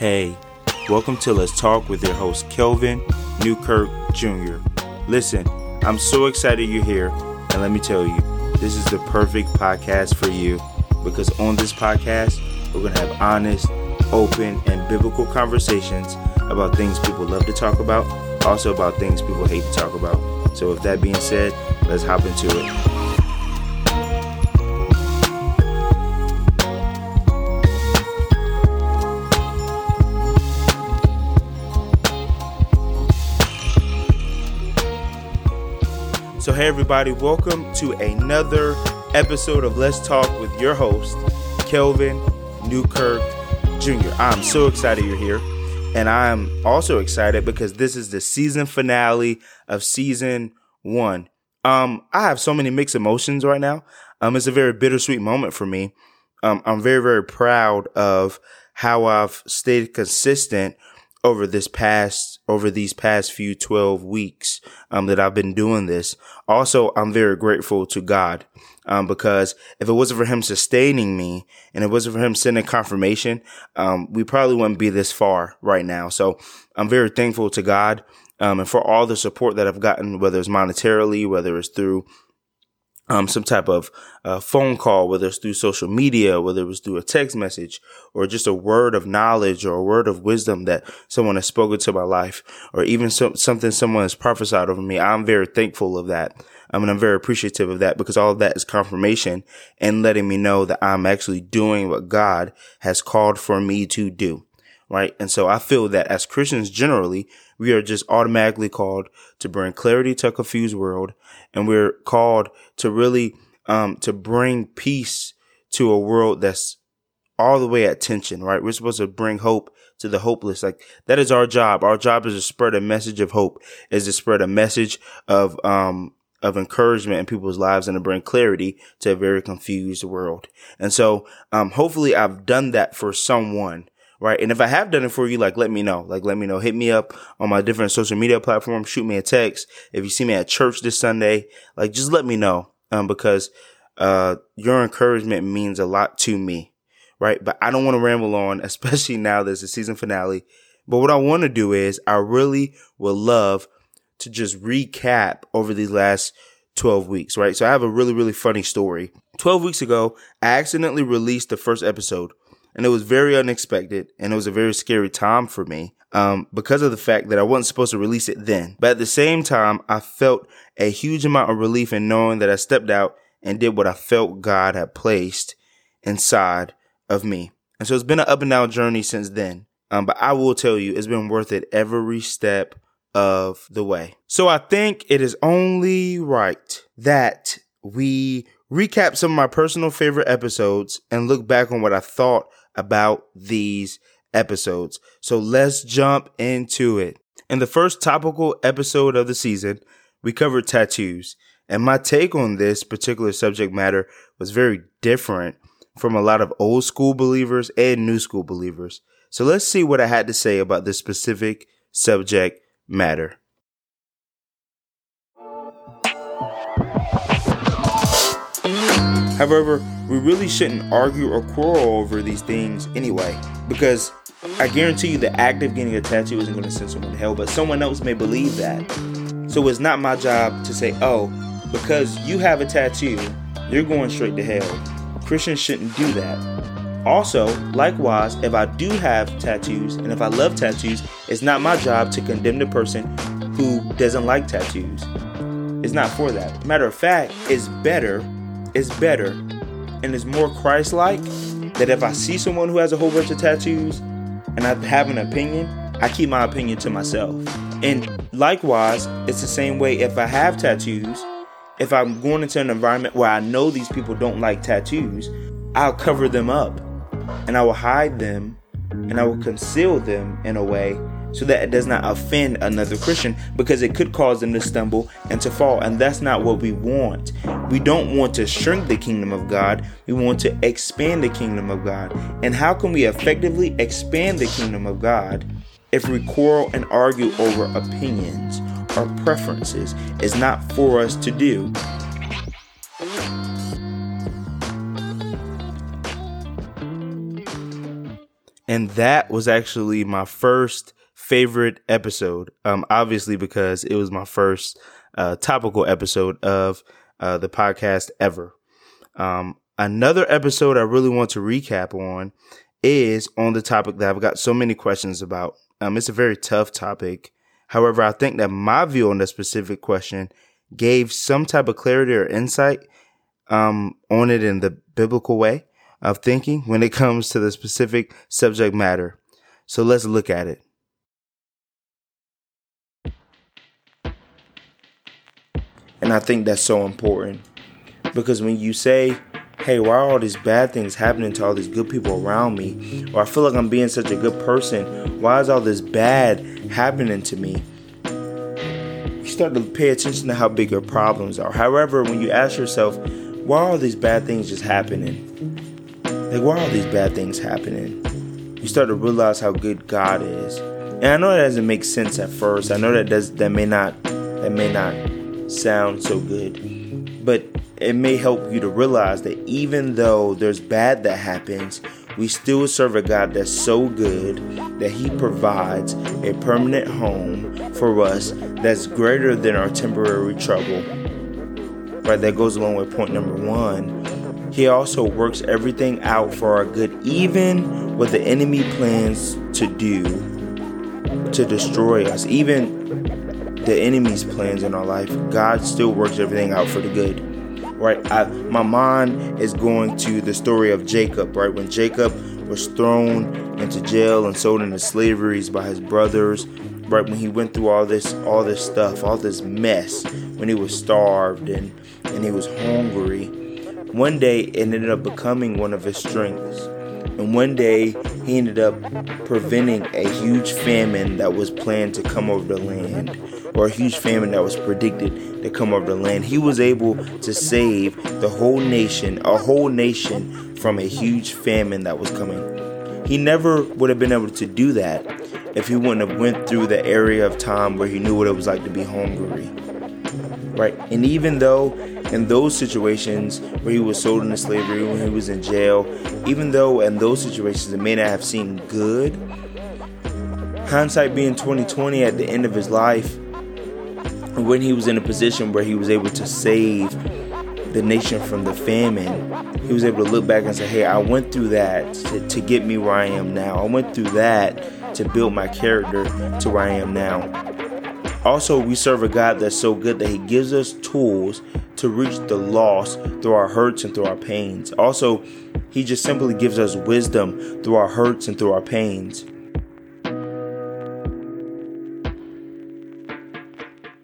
Hey, welcome to Let's Talk with your host Kelvin Newkirk Jr. Listen, I'm so excited you're here, and let me tell you, this is the perfect podcast for you because on this podcast, we're going to have honest, open, and biblical conversations about things people love to talk about, also about things people hate to talk about. So, with that being said, let's hop into it. So, hey, everybody, welcome to another episode of Let's Talk with your host, Kelvin Newkirk Jr. I'm so excited you're here. And I'm also excited because this is the season finale of season one. Um, I have so many mixed emotions right now. Um, it's a very bittersweet moment for me. Um, I'm very, very proud of how I've stayed consistent over this past over these past few 12 weeks um, that I've been doing this. Also, I'm very grateful to God um, because if it wasn't for Him sustaining me and it wasn't for Him sending confirmation, um, we probably wouldn't be this far right now. So I'm very thankful to God um, and for all the support that I've gotten, whether it's monetarily, whether it's through um, some type of uh, phone call, whether it's through social media, whether it was through a text message, or just a word of knowledge or a word of wisdom that someone has spoken to my life, or even so, something someone has prophesied over me. I'm very thankful of that. I mean, I'm very appreciative of that because all of that is confirmation and letting me know that I'm actually doing what God has called for me to do. Right. And so I feel that as Christians generally, we are just automatically called to bring clarity to a confused world and we're called to really um, to bring peace to a world that's all the way at tension, right? We're supposed to bring hope to the hopeless. Like that is our job. Our job is to spread a message of hope, is to spread a message of um of encouragement in people's lives and to bring clarity to a very confused world. And so um hopefully I've done that for someone right? And if I have done it for you, like, let me know. Like, let me know. Hit me up on my different social media platforms. Shoot me a text. If you see me at church this Sunday, like, just let me know. Um, because, uh, your encouragement means a lot to me, right? But I don't want to ramble on, especially now there's a season finale. But what I want to do is I really would love to just recap over these last 12 weeks, right? So I have a really, really funny story. 12 weeks ago, I accidentally released the first episode and it was very unexpected and it was a very scary time for me um, because of the fact that I wasn't supposed to release it then. But at the same time, I felt a huge amount of relief in knowing that I stepped out and did what I felt God had placed inside of me. And so it's been an up and down journey since then. Um, but I will tell you, it's been worth it every step of the way. So I think it is only right that we recap some of my personal favorite episodes and look back on what I thought about these episodes. So let's jump into it. In the first topical episode of the season, we covered tattoos. And my take on this particular subject matter was very different from a lot of old school believers and new school believers. So let's see what I had to say about this specific subject matter. However, we really shouldn't argue or quarrel over these things anyway, because I guarantee you the act of getting a tattoo isn't going to send someone to hell, but someone else may believe that. So it's not my job to say, oh, because you have a tattoo, you're going straight to hell. Christians shouldn't do that. Also, likewise, if I do have tattoos and if I love tattoos, it's not my job to condemn the person who doesn't like tattoos. It's not for that. Matter of fact, it's better is better and is more Christ like that if I see someone who has a whole bunch of tattoos and I have an opinion, I keep my opinion to myself. And likewise, it's the same way if I have tattoos, if I'm going into an environment where I know these people don't like tattoos, I'll cover them up and I will hide them and I will conceal them in a way so that it does not offend another Christian because it could cause them to stumble and to fall. And that's not what we want. We don't want to shrink the kingdom of God, we want to expand the kingdom of God. And how can we effectively expand the kingdom of God if we quarrel and argue over opinions or preferences? Is not for us to do. And that was actually my first favorite episode. Um, obviously because it was my first uh, topical episode of uh, the podcast ever. Um, another episode I really want to recap on is on the topic that I've got so many questions about. Um, it's a very tough topic. However, I think that my view on that specific question gave some type of clarity or insight um, on it in the biblical way of thinking when it comes to the specific subject matter. So let's look at it. And I think that's so important because when you say, hey, why are all these bad things happening to all these good people around me? Or I feel like I'm being such a good person. Why is all this bad happening to me? You start to pay attention to how big your problems are. However, when you ask yourself, why are all these bad things just happening? Like, why are all these bad things happening? You start to realize how good God is. And I know that doesn't make sense at first. I know that does that may not that may not sound so good. But it may help you to realize that even though there's bad that happens, we still serve a God that's so good that He provides a permanent home for us that's greater than our temporary trouble. Right, that goes along with point number one. He also works everything out for our good, even what the enemy plans to do to destroy us, even the enemy's plans in our life. God still works everything out for the good right? I, my mind is going to the story of Jacob, right? When Jacob was thrown into jail and sold into slavery by his brothers, right? When he went through all this, all this stuff, all this mess, when he was starved and and he was hungry. One day it ended up becoming one of his strengths. And one day he ended up preventing a huge famine that was planned to come over the land or a huge famine that was predicted to come over the land. He was able to save the whole nation, a whole nation, from a huge famine that was coming. He never would have been able to do that if he wouldn't have went through the area of time where he knew what it was like to be hungry. Right? And even though in those situations where he was sold into slavery, when he was in jail, even though in those situations it may not have seemed good, hindsight being 2020 at the end of his life, when he was in a position where he was able to save the nation from the famine, he was able to look back and say, Hey, I went through that to, to get me where I am now. I went through that to build my character to where I am now. Also, we serve a God that's so good that He gives us tools to reach the lost through our hurts and through our pains. Also, He just simply gives us wisdom through our hurts and through our pains.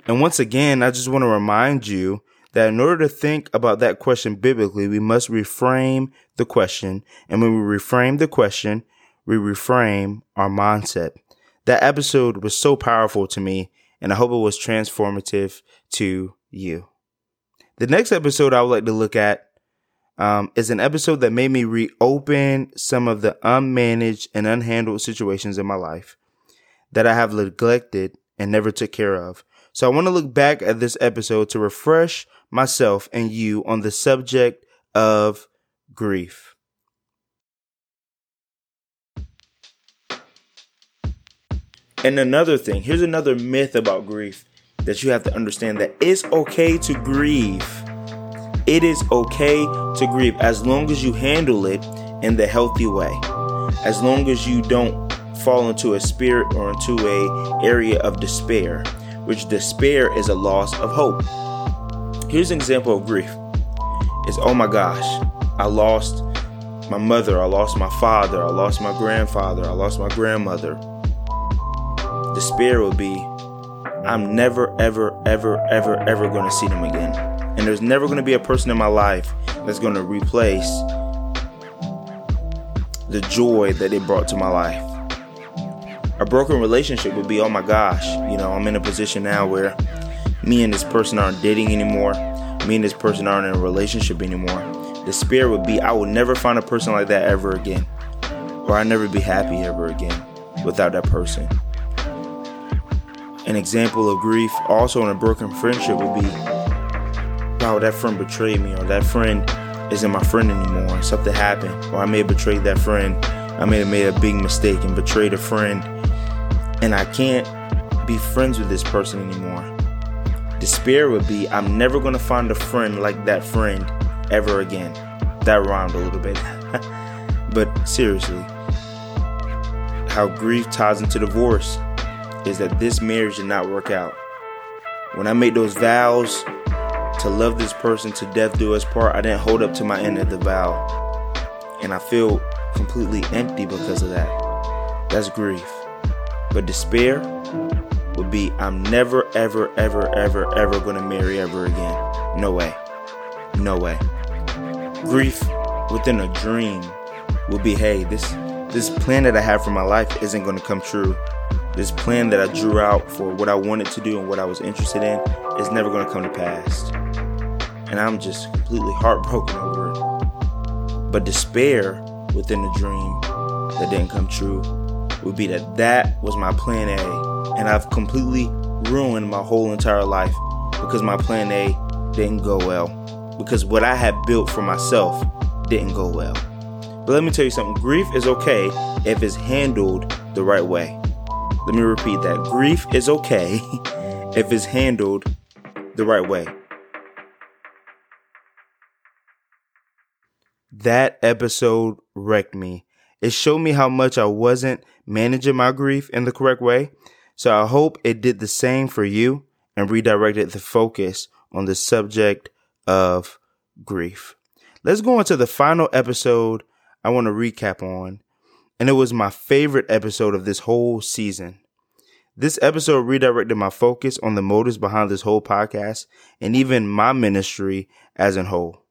And once again, I just want to remind you that in order to think about that question biblically, we must reframe the question. And when we reframe the question, we reframe our mindset. That episode was so powerful to me, and I hope it was transformative to you. The next episode I would like to look at um, is an episode that made me reopen some of the unmanaged and unhandled situations in my life that I have neglected and never took care of. So I want to look back at this episode to refresh myself and you on the subject of grief. And another thing, here's another myth about grief that you have to understand that it's okay to grieve. It is okay to grieve as long as you handle it in the healthy way. As long as you don't fall into a spirit or into a area of despair which despair is a loss of hope. Here's an example of grief. It's oh my gosh, I lost my mother, I lost my father, I lost my grandfather, I lost my grandmother. Despair would be I'm never, ever, ever, ever, ever going to see them again. And there's never going to be a person in my life that's going to replace the joy that it brought to my life a broken relationship would be, oh my gosh, you know, I'm in a position now where me and this person aren't dating anymore. Me and this person aren't in a relationship anymore. The spirit would be, I will never find a person like that ever again. Or I'll never be happy ever again without that person. An example of grief also in a broken friendship would be, wow, that friend betrayed me, or that friend isn't my friend anymore. Something happened, or I may have betrayed that friend I may have made a big mistake and betrayed a friend, and I can't be friends with this person anymore. Despair would be I'm never gonna find a friend like that friend ever again. That rhymed a little bit. but seriously, how grief ties into divorce is that this marriage did not work out. When I made those vows to love this person to death do us part, I didn't hold up to my end of the vow. And I feel completely empty because of that. That's grief. But despair would be I'm never, ever, ever, ever, ever gonna marry ever again. No way. No way. Grief within a dream would be hey, this this plan that I have for my life isn't gonna come true. This plan that I drew out for what I wanted to do and what I was interested in is never gonna come to pass. And I'm just completely heartbroken over it. But despair within a dream that didn't come true would be that that was my plan A. And I've completely ruined my whole entire life because my plan A didn't go well. Because what I had built for myself didn't go well. But let me tell you something grief is okay if it's handled the right way. Let me repeat that grief is okay if it's handled the right way. That episode wrecked me. It showed me how much I wasn't managing my grief in the correct way. So I hope it did the same for you and redirected the focus on the subject of grief. Let's go on to the final episode I want to recap on. And it was my favorite episode of this whole season. This episode redirected my focus on the motives behind this whole podcast and even my ministry as a whole.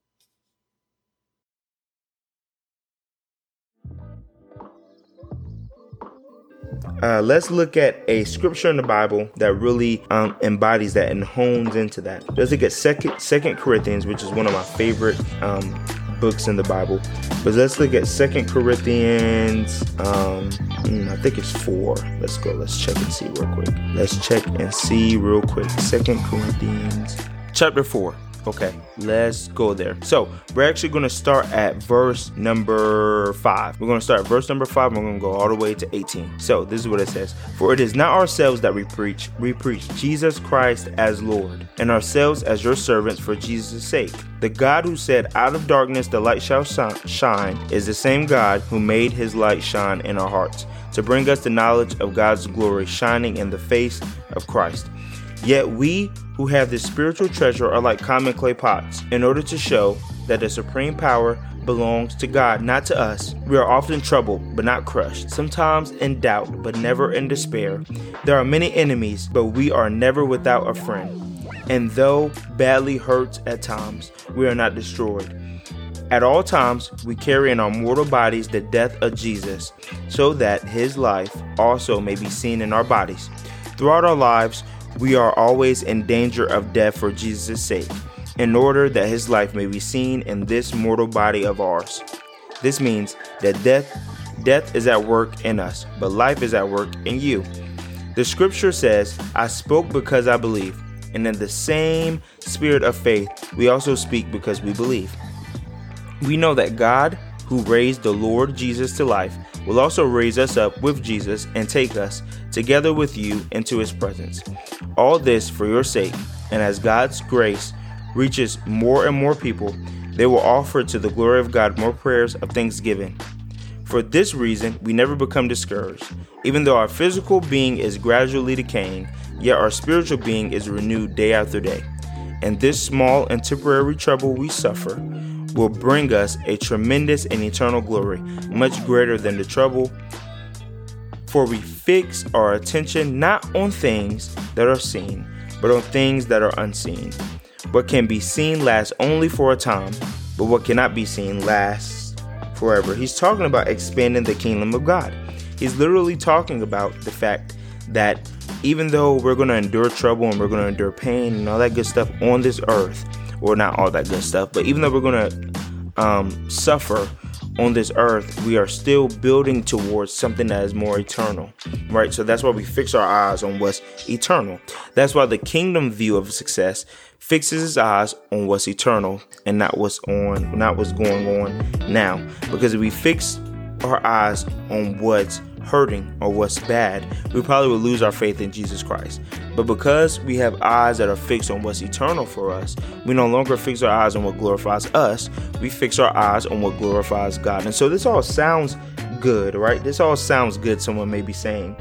Uh, let's look at a scripture in the Bible that really um, embodies that and hones into that. Let's look at Second Second Corinthians, which is one of my favorite um, books in the Bible. But let's look at Second Corinthians. Um, hmm, I think it's four. Let's go. Let's check and see real quick. Let's check and see real quick. Second Corinthians, chapter four. Okay, let's go there. So we're actually going to start at verse number five. We're going to start at verse number five. And we're going to go all the way to 18. So this is what it says: For it is not ourselves that we preach; we preach Jesus Christ as Lord, and ourselves as your servants for Jesus' sake. The God who said, "Out of darkness the light shall shine," is the same God who made His light shine in our hearts to bring us the knowledge of God's glory shining in the face of Christ. Yet we who have this spiritual treasure are like common clay pots. In order to show that the supreme power belongs to God, not to us, we are often troubled, but not crushed, sometimes in doubt, but never in despair. There are many enemies, but we are never without a friend. And though badly hurt at times, we are not destroyed. At all times, we carry in our mortal bodies the death of Jesus, so that his life also may be seen in our bodies. Throughout our lives, we are always in danger of death for Jesus' sake, in order that his life may be seen in this mortal body of ours. This means that death death is at work in us, but life is at work in you. The scripture says, I spoke because I believe. And in the same spirit of faith, we also speak because we believe. We know that God, who raised the Lord Jesus to life, will also raise us up with Jesus and take us, together with you, into his presence. All this for your sake, and as God's grace reaches more and more people, they will offer to the glory of God more prayers of thanksgiving. For this reason, we never become discouraged. Even though our physical being is gradually decaying, yet our spiritual being is renewed day after day. And this small and temporary trouble we suffer will bring us a tremendous and eternal glory, much greater than the trouble. For we fix our attention not on things that are seen, but on things that are unseen. What can be seen lasts only for a time, but what cannot be seen lasts forever. He's talking about expanding the kingdom of God. He's literally talking about the fact that even though we're going to endure trouble and we're going to endure pain and all that good stuff on this earth, or not all that good stuff, but even though we're going to um, suffer on this earth, we are still building towards something that is more eternal, right? So that's why we fix our eyes on what's eternal. That's why the kingdom view of success fixes his eyes on what's eternal and not what's on, not what's going on now. Because if we fix our eyes on what's hurting or what's bad, we probably would lose our faith in Jesus Christ. But because we have eyes that are fixed on what's eternal for us, we no longer fix our eyes on what glorifies us. We fix our eyes on what glorifies God. And so this all sounds good, right? This all sounds good, someone may be saying.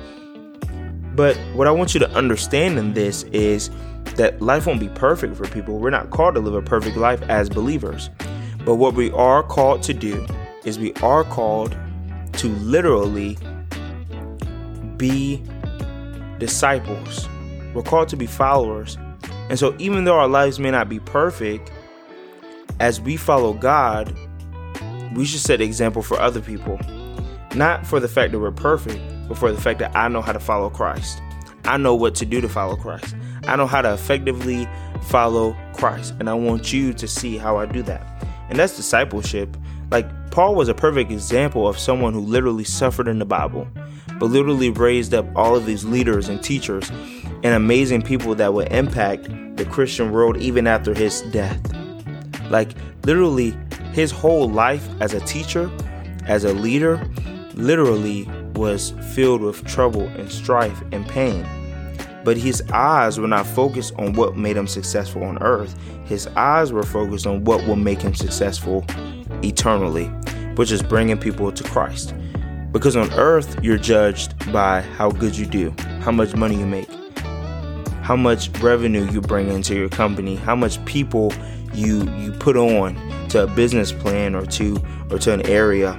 But what I want you to understand in this is that life won't be perfect for people. We're not called to live a perfect life as believers. But what we are called to do is we are called to literally be disciples. We're called to be followers. And so, even though our lives may not be perfect, as we follow God, we should set example for other people. Not for the fact that we're perfect, but for the fact that I know how to follow Christ. I know what to do to follow Christ. I know how to effectively follow Christ. And I want you to see how I do that. And that's discipleship. Like, Paul was a perfect example of someone who literally suffered in the Bible, but literally raised up all of these leaders and teachers and amazing people that would impact the Christian world even after his death. Like, literally, his whole life as a teacher, as a leader, literally was filled with trouble and strife and pain. But his eyes were not focused on what made him successful on earth. His eyes were focused on what will make him successful eternally, which is bringing people to Christ. Because on earth, you're judged by how good you do, how much money you make, how much revenue you bring into your company, how much people you you put on to a business plan or to or to an area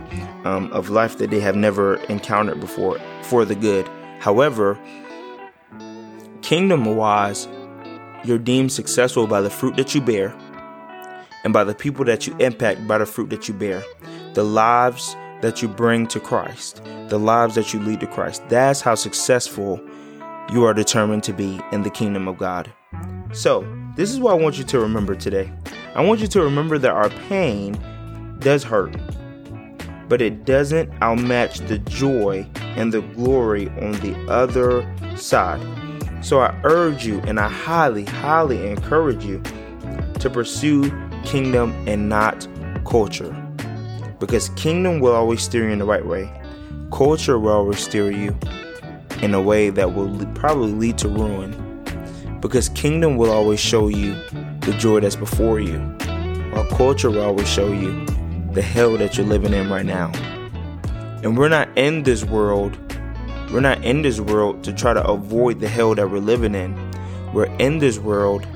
um, of life that they have never encountered before for the good. However, kingdom wise, you're deemed successful by the fruit that you bear and by the people that you impact by the fruit that you bear, the lives that you bring to Christ, the lives that you lead to Christ. That's how successful you are determined to be in the kingdom of God. So, this is what I want you to remember today. I want you to remember that our pain does hurt, but it doesn't outmatch the joy and the glory on the other side. So I urge you and I highly, highly encourage you to pursue kingdom and not culture. Because kingdom will always steer you in the right way, culture will always steer you in a way that will probably lead to ruin. Because kingdom will always show you the joy that's before you, while culture will always show you the hell that you're living in right now. And we're not in this world, we're not in this world to try to avoid the hell that we're living in. We're in this world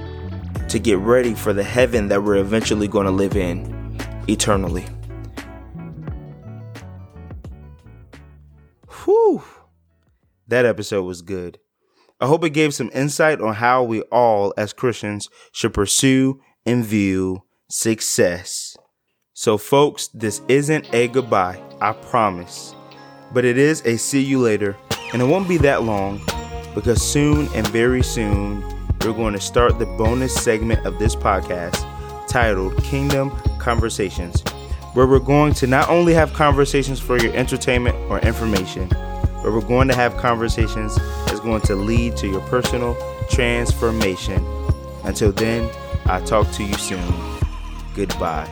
to get ready for the heaven that we're eventually going to live in eternally. Whew. That episode was good. I hope it gave some insight on how we all, as Christians, should pursue and view success. So, folks, this isn't a goodbye, I promise. But it is a see you later, and it won't be that long because soon and very soon we're going to start the bonus segment of this podcast titled Kingdom Conversations, where we're going to not only have conversations for your entertainment or information, but we're going to have conversations that's going to lead to your personal transformation. Until then, I'll talk to you soon. Goodbye.